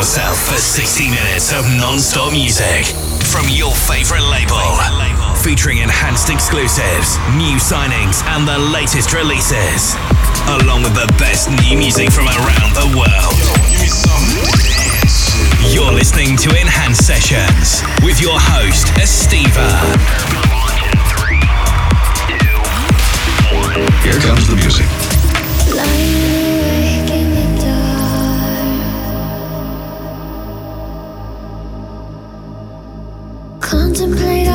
yourself for 60 minutes of non-stop music from your favorite label. Featuring enhanced exclusives, new signings, and the latest releases. Along with the best new music from around the world. You're listening to Enhanced Sessions with your host, Estiva. Here comes the music. Give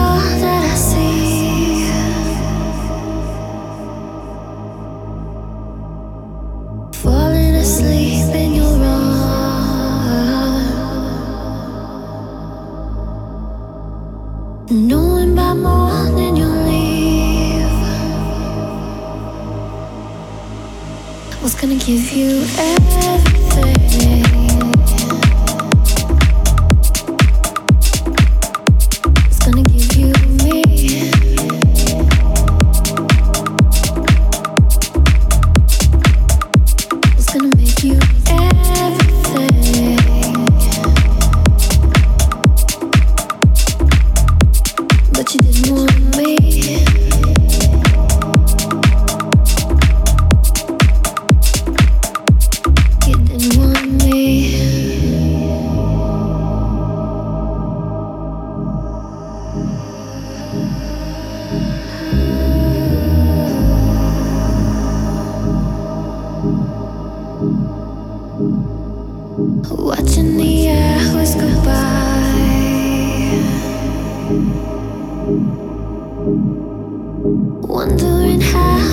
Enhanced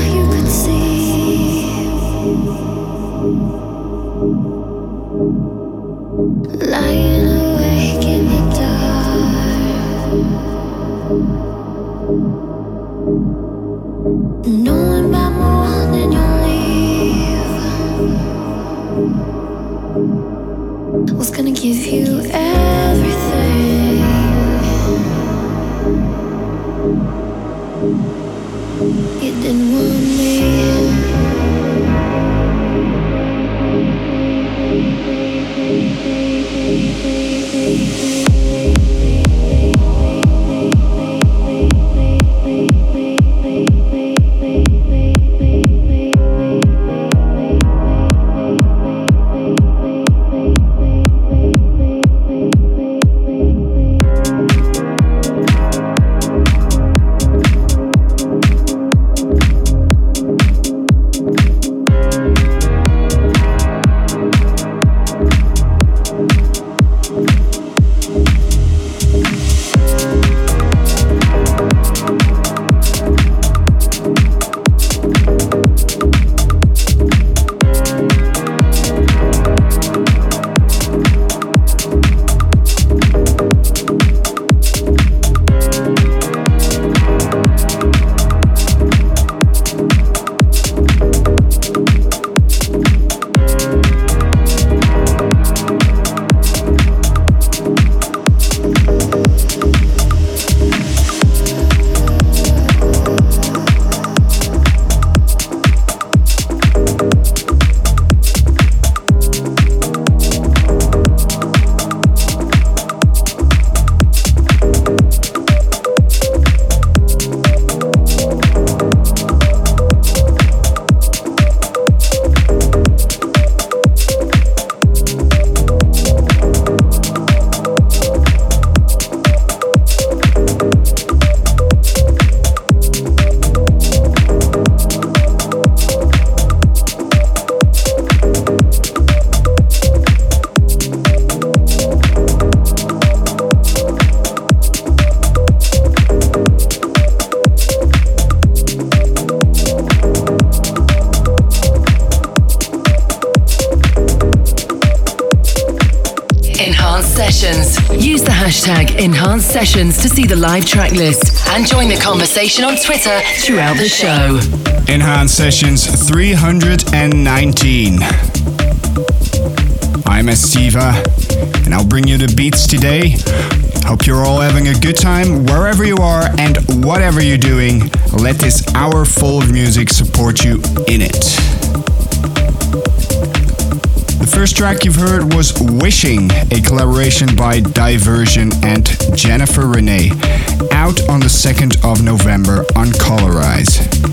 see the live track list and join the conversation on Twitter throughout the show. Enhanced Sessions 319. I'm Estiva, and I'll bring you the beats today. Hope you're all having a good time wherever you are and whatever you're doing. Let this hour full of music support you in it first track you've heard was Wishing, a collaboration by Diversion and Jennifer Renee, out on the 2nd of November on Colorize.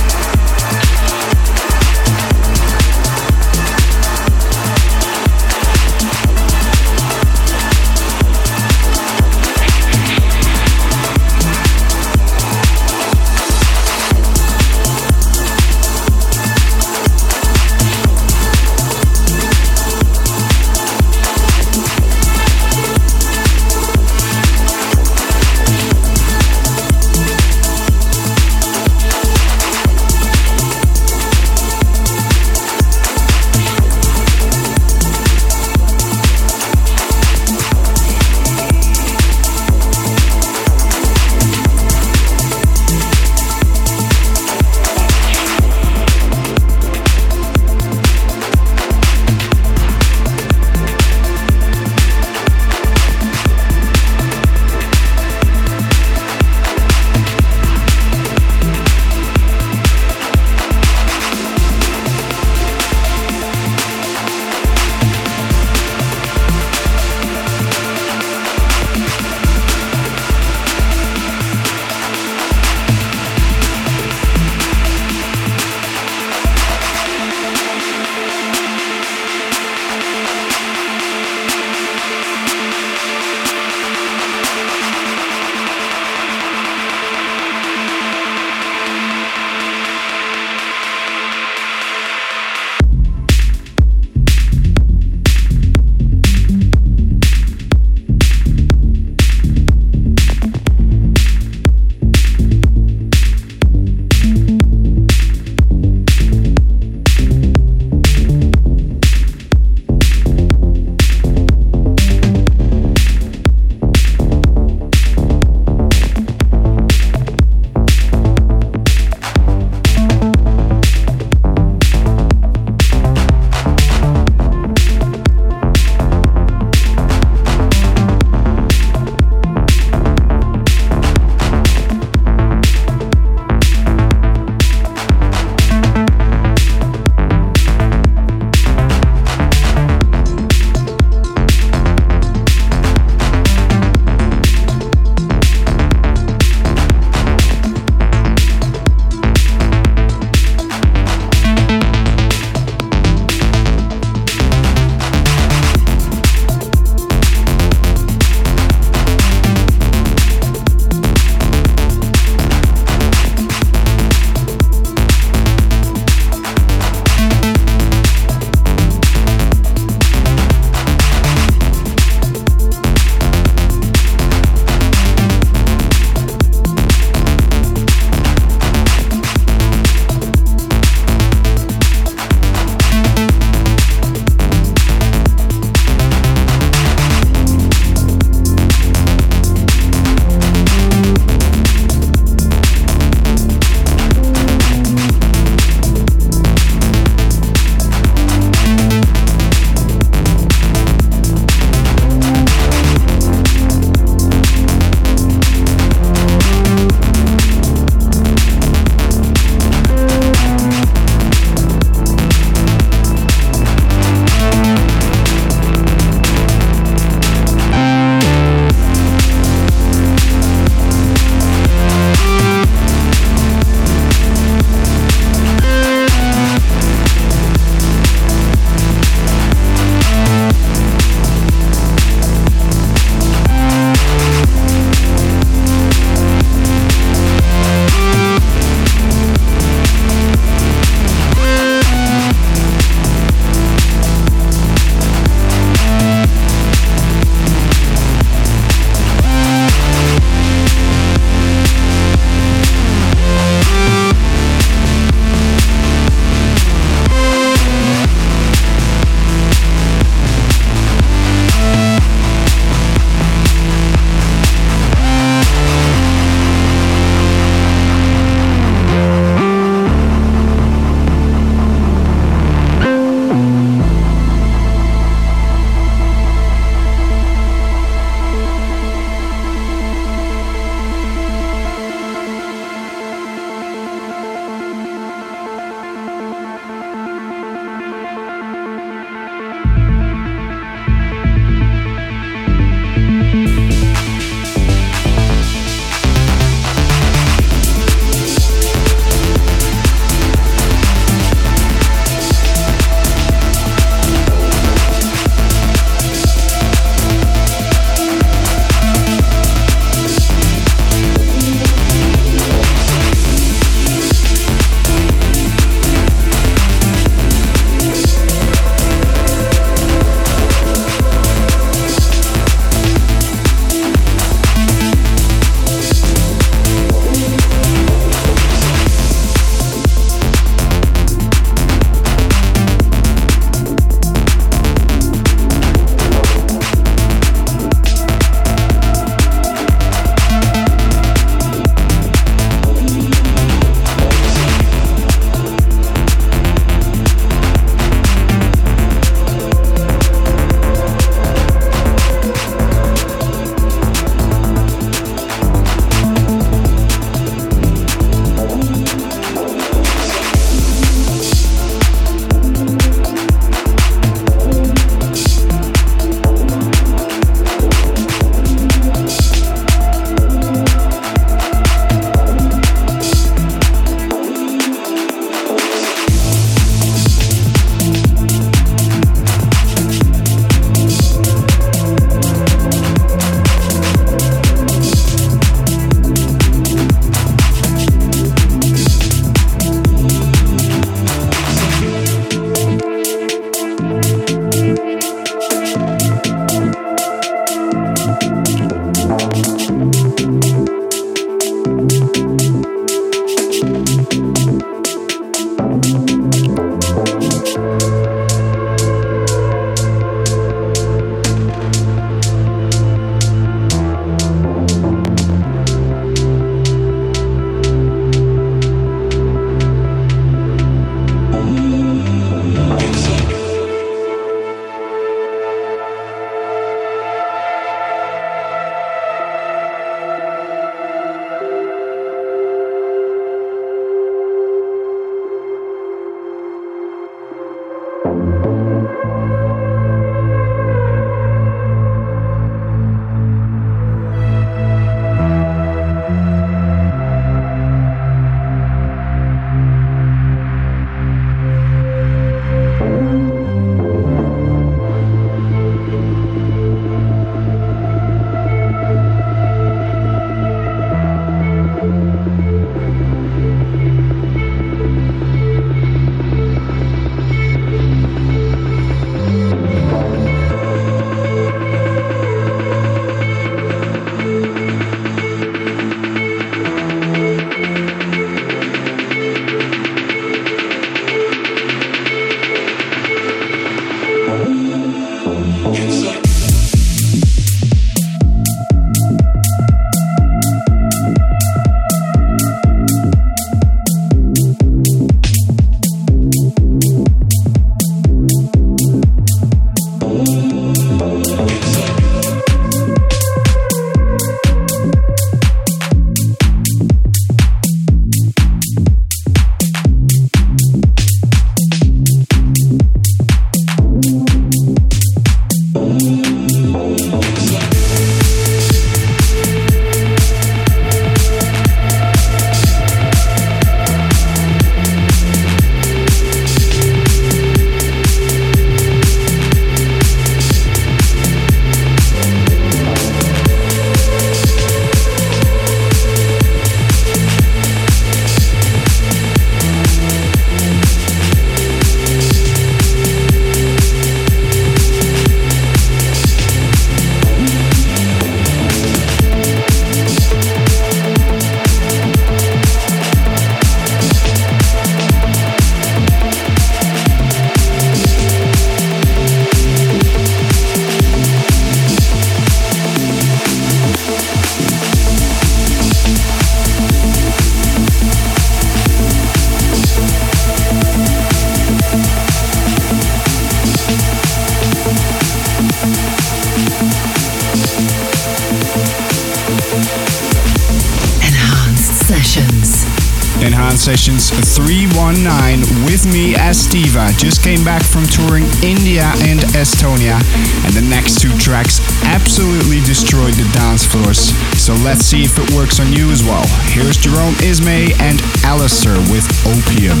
Hound Sessions 319 with me Estiva. Just came back from touring India and Estonia, and the next two tracks absolutely destroyed the dance floors. So let's see if it works on you as well. Here's Jerome Isma-Ae and Alastor with Opium.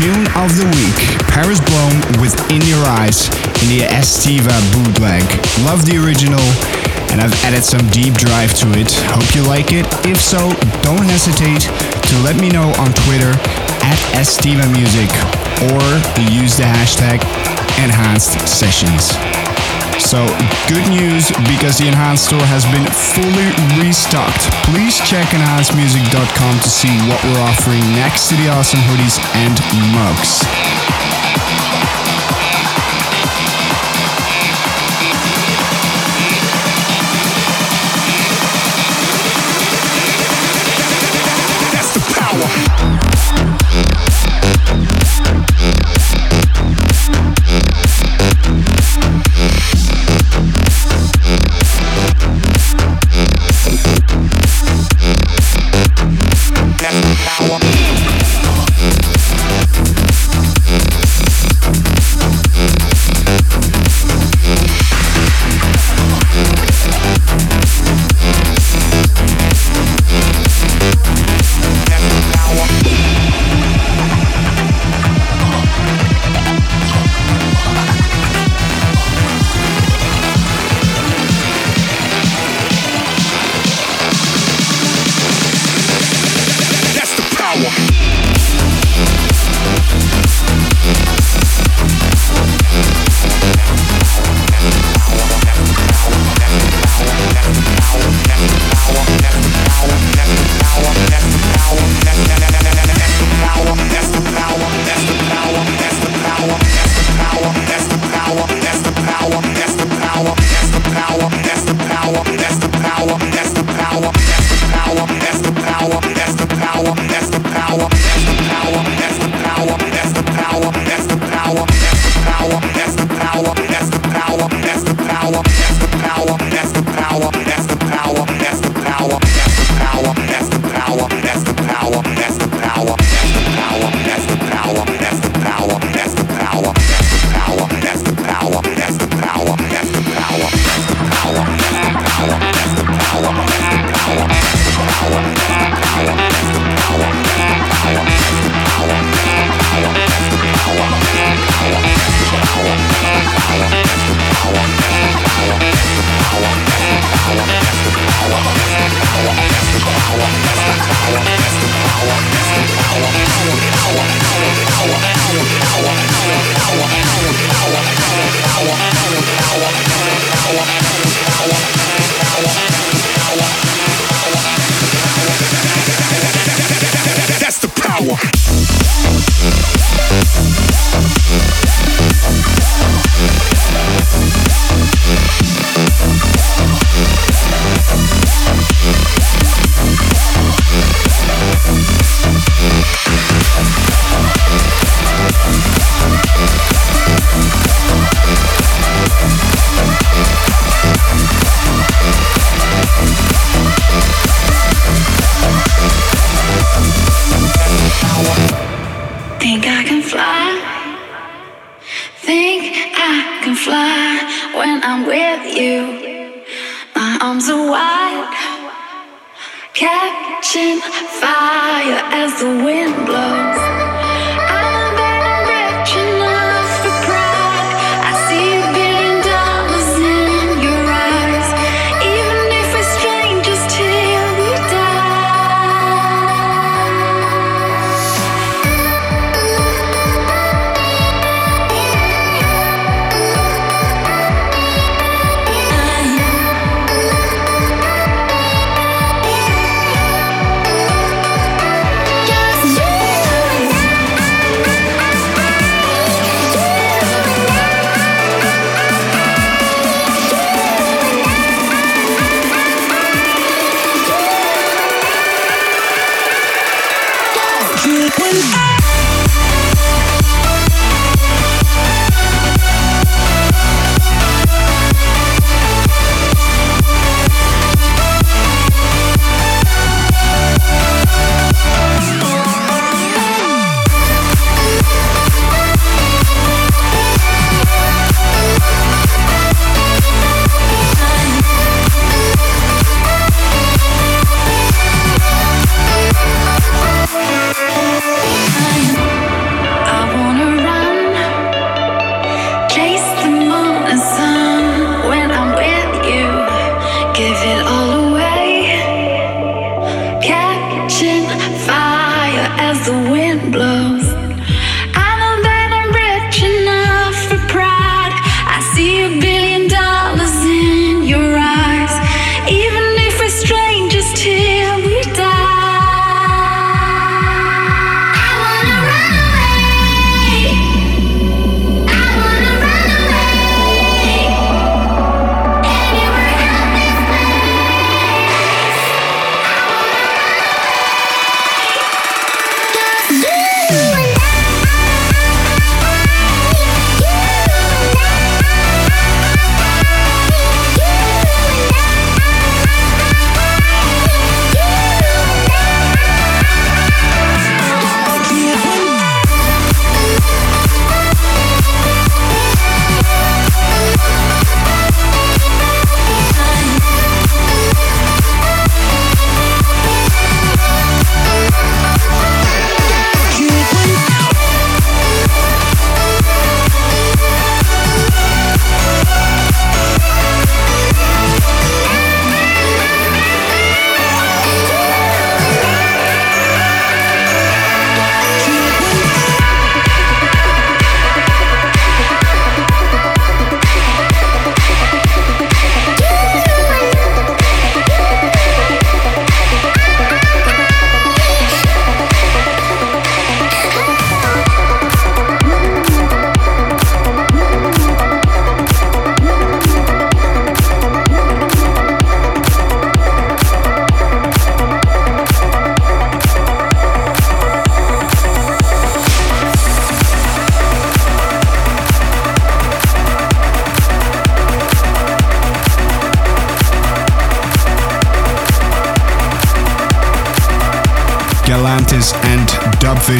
Tune of the week Paris Blohm with In Your Eyes in the Estiva bootleg. Love the original and I've added some deep drive to it. Hope you like it. If so, don't hesitate to let me know on Twitter at Estiva Music or use the hashtag Enhanced Sessions. So, good news because the Enhanced store has been fully restocked. Please check enhancedmusic.com to see what we're offering next to the awesome hoodies and mugs.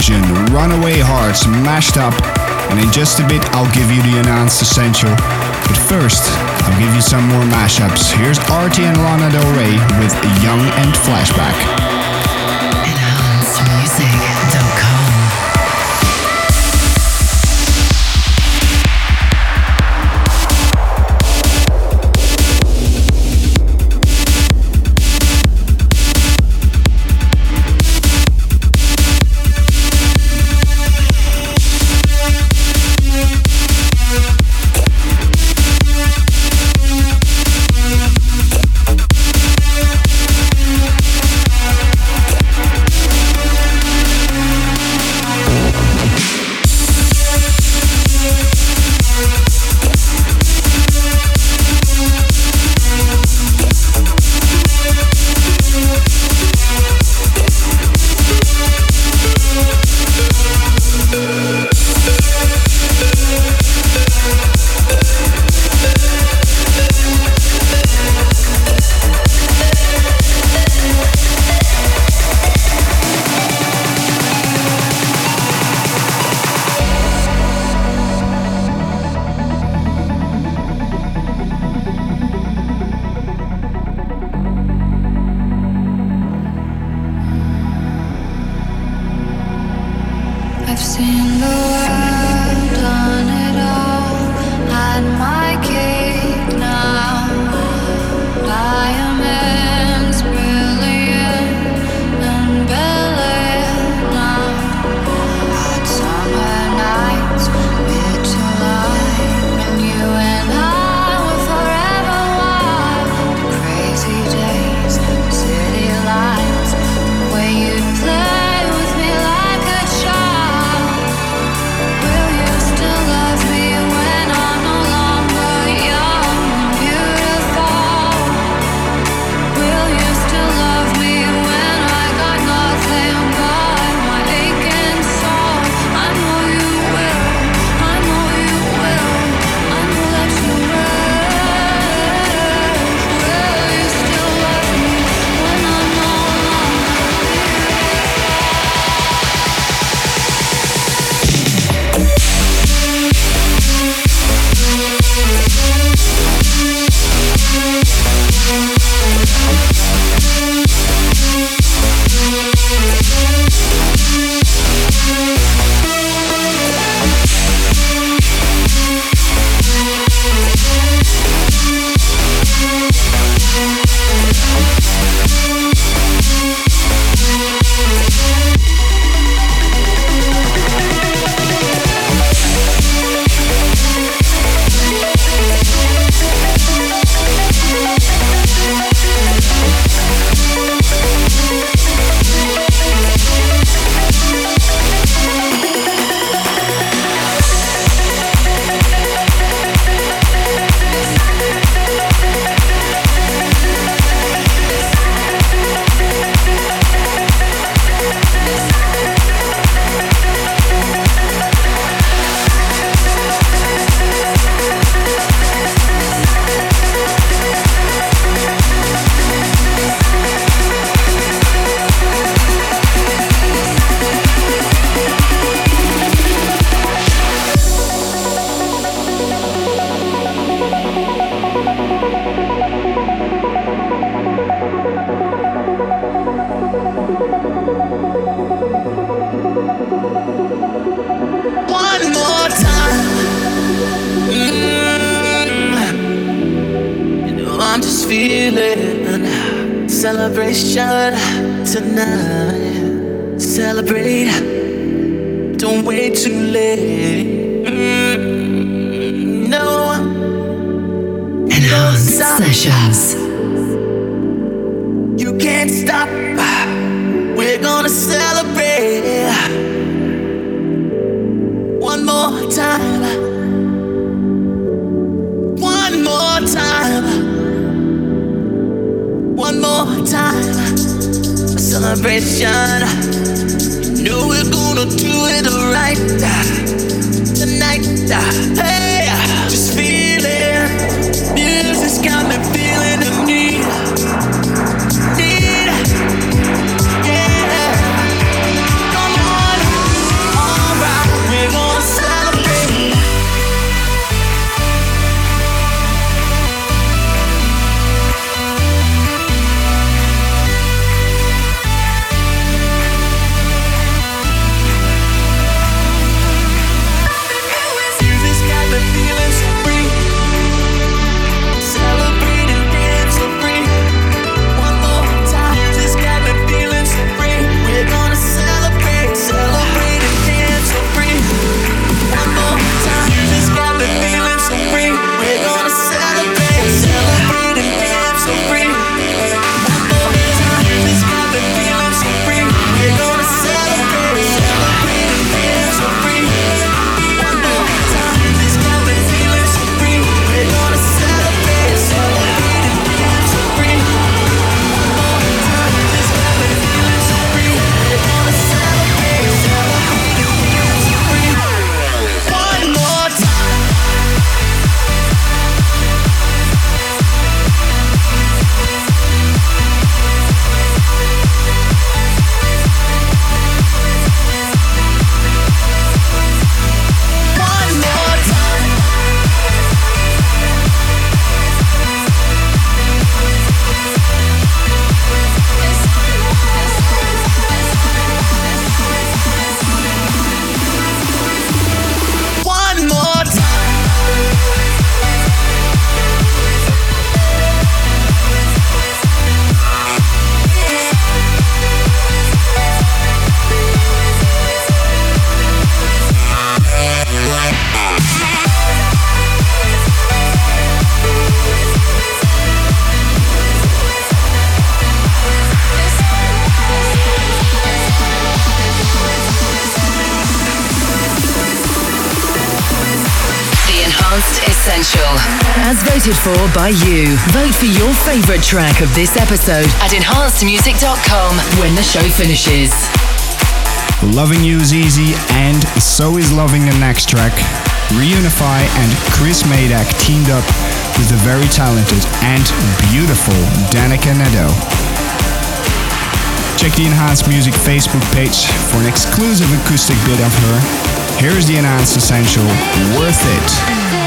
Runaway Hearts, Mashed Up, and in just a bit I'll give you the Enhanced essential. But first, I'll give you some more mashups. Here's Arty and Lana Del Rey with Young and Flashback. Got me Enhanced Essential. As voted for by you. Vote for your favorite track of this episode at enhancedmusic.com when the show finishes. Loving You is easy, and so is loving the next track. Reunify and Chris Madak teamed up with the very talented and beautiful Danyka Nadeau. Check the Enhanced Music Facebook page for an exclusive acoustic bit of her. Here's the Enhanced Essential, Worth It.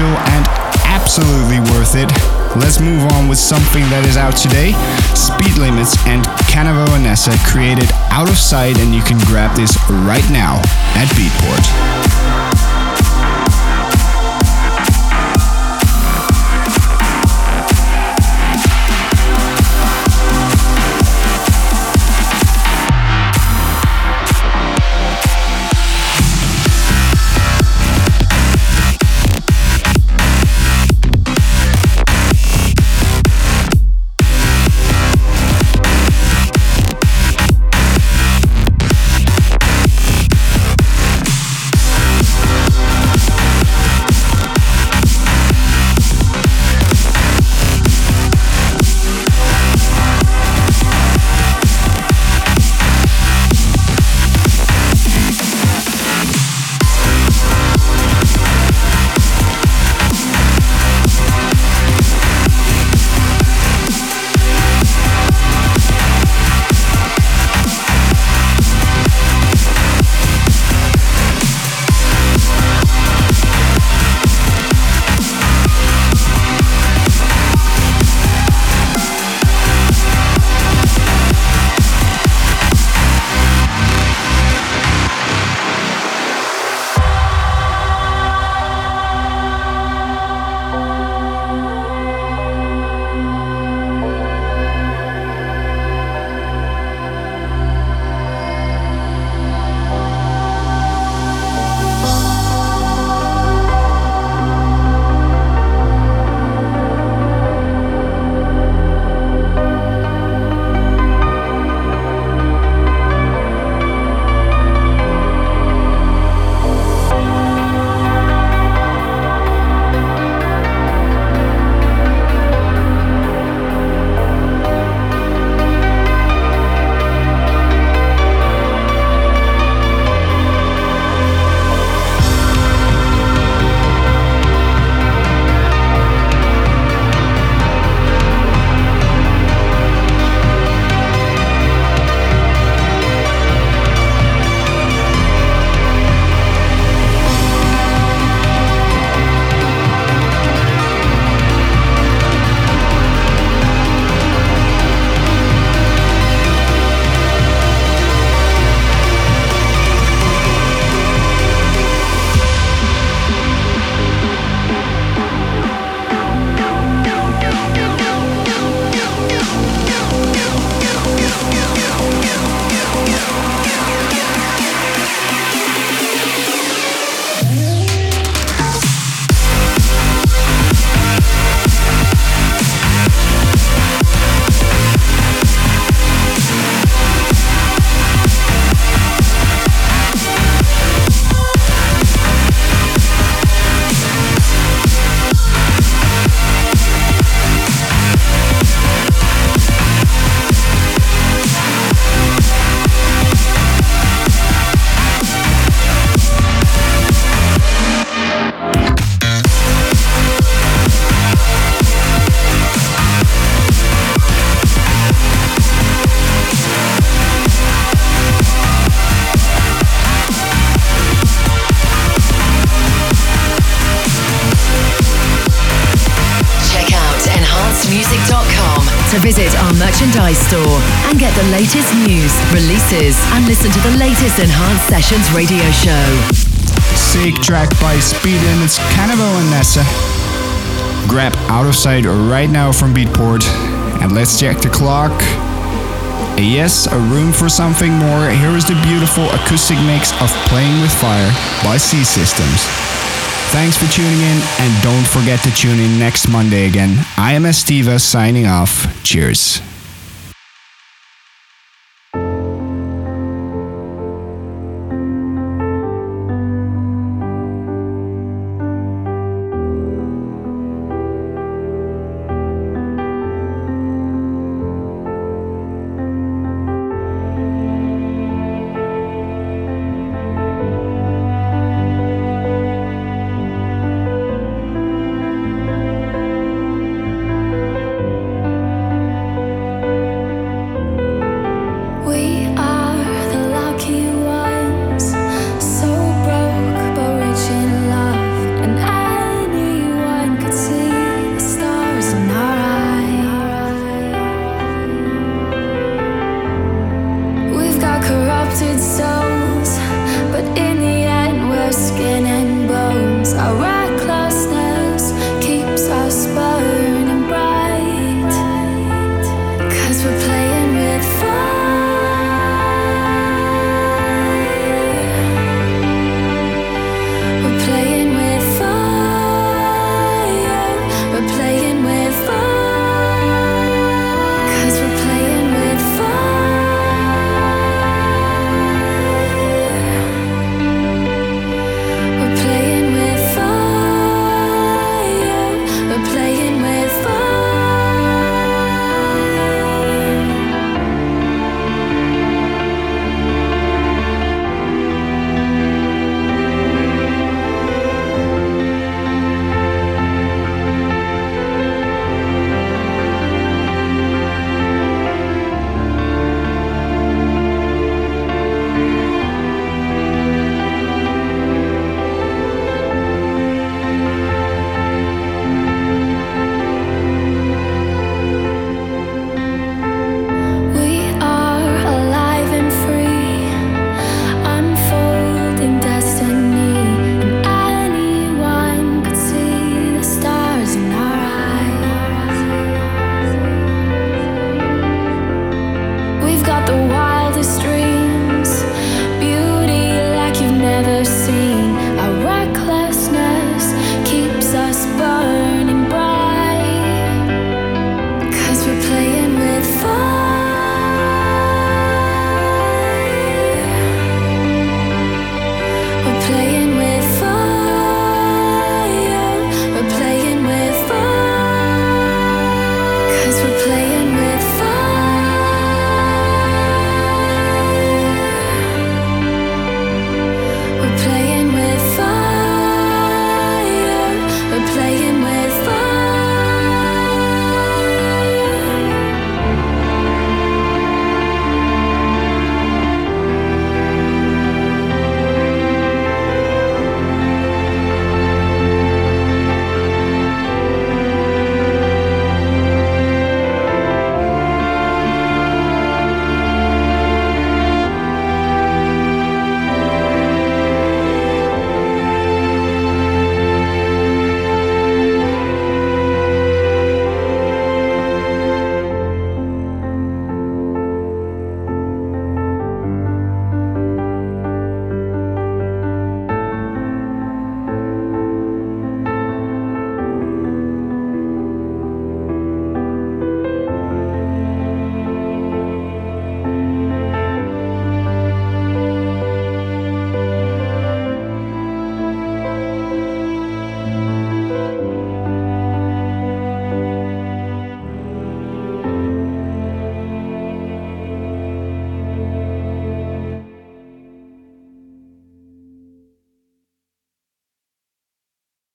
Essential and absolutely worth it. Let's move on with something that is out today. Speed Limits and Canavo Anessa created Out of Sight and you can grab this right now at Beatport. Latest news, releases, and listen to the latest Enhanced Sessions radio show. Sick track by Speed Limits, Cannibal and Nessa. Grab Out of Sight right now from Beatport. And let's check the clock. Yes, a room for something more. Here is the beautiful acoustic mix of Playing with Fire by C Systems. Thanks for tuning in, and don't forget to tune in next Monday again. I am Estiva signing off. Cheers.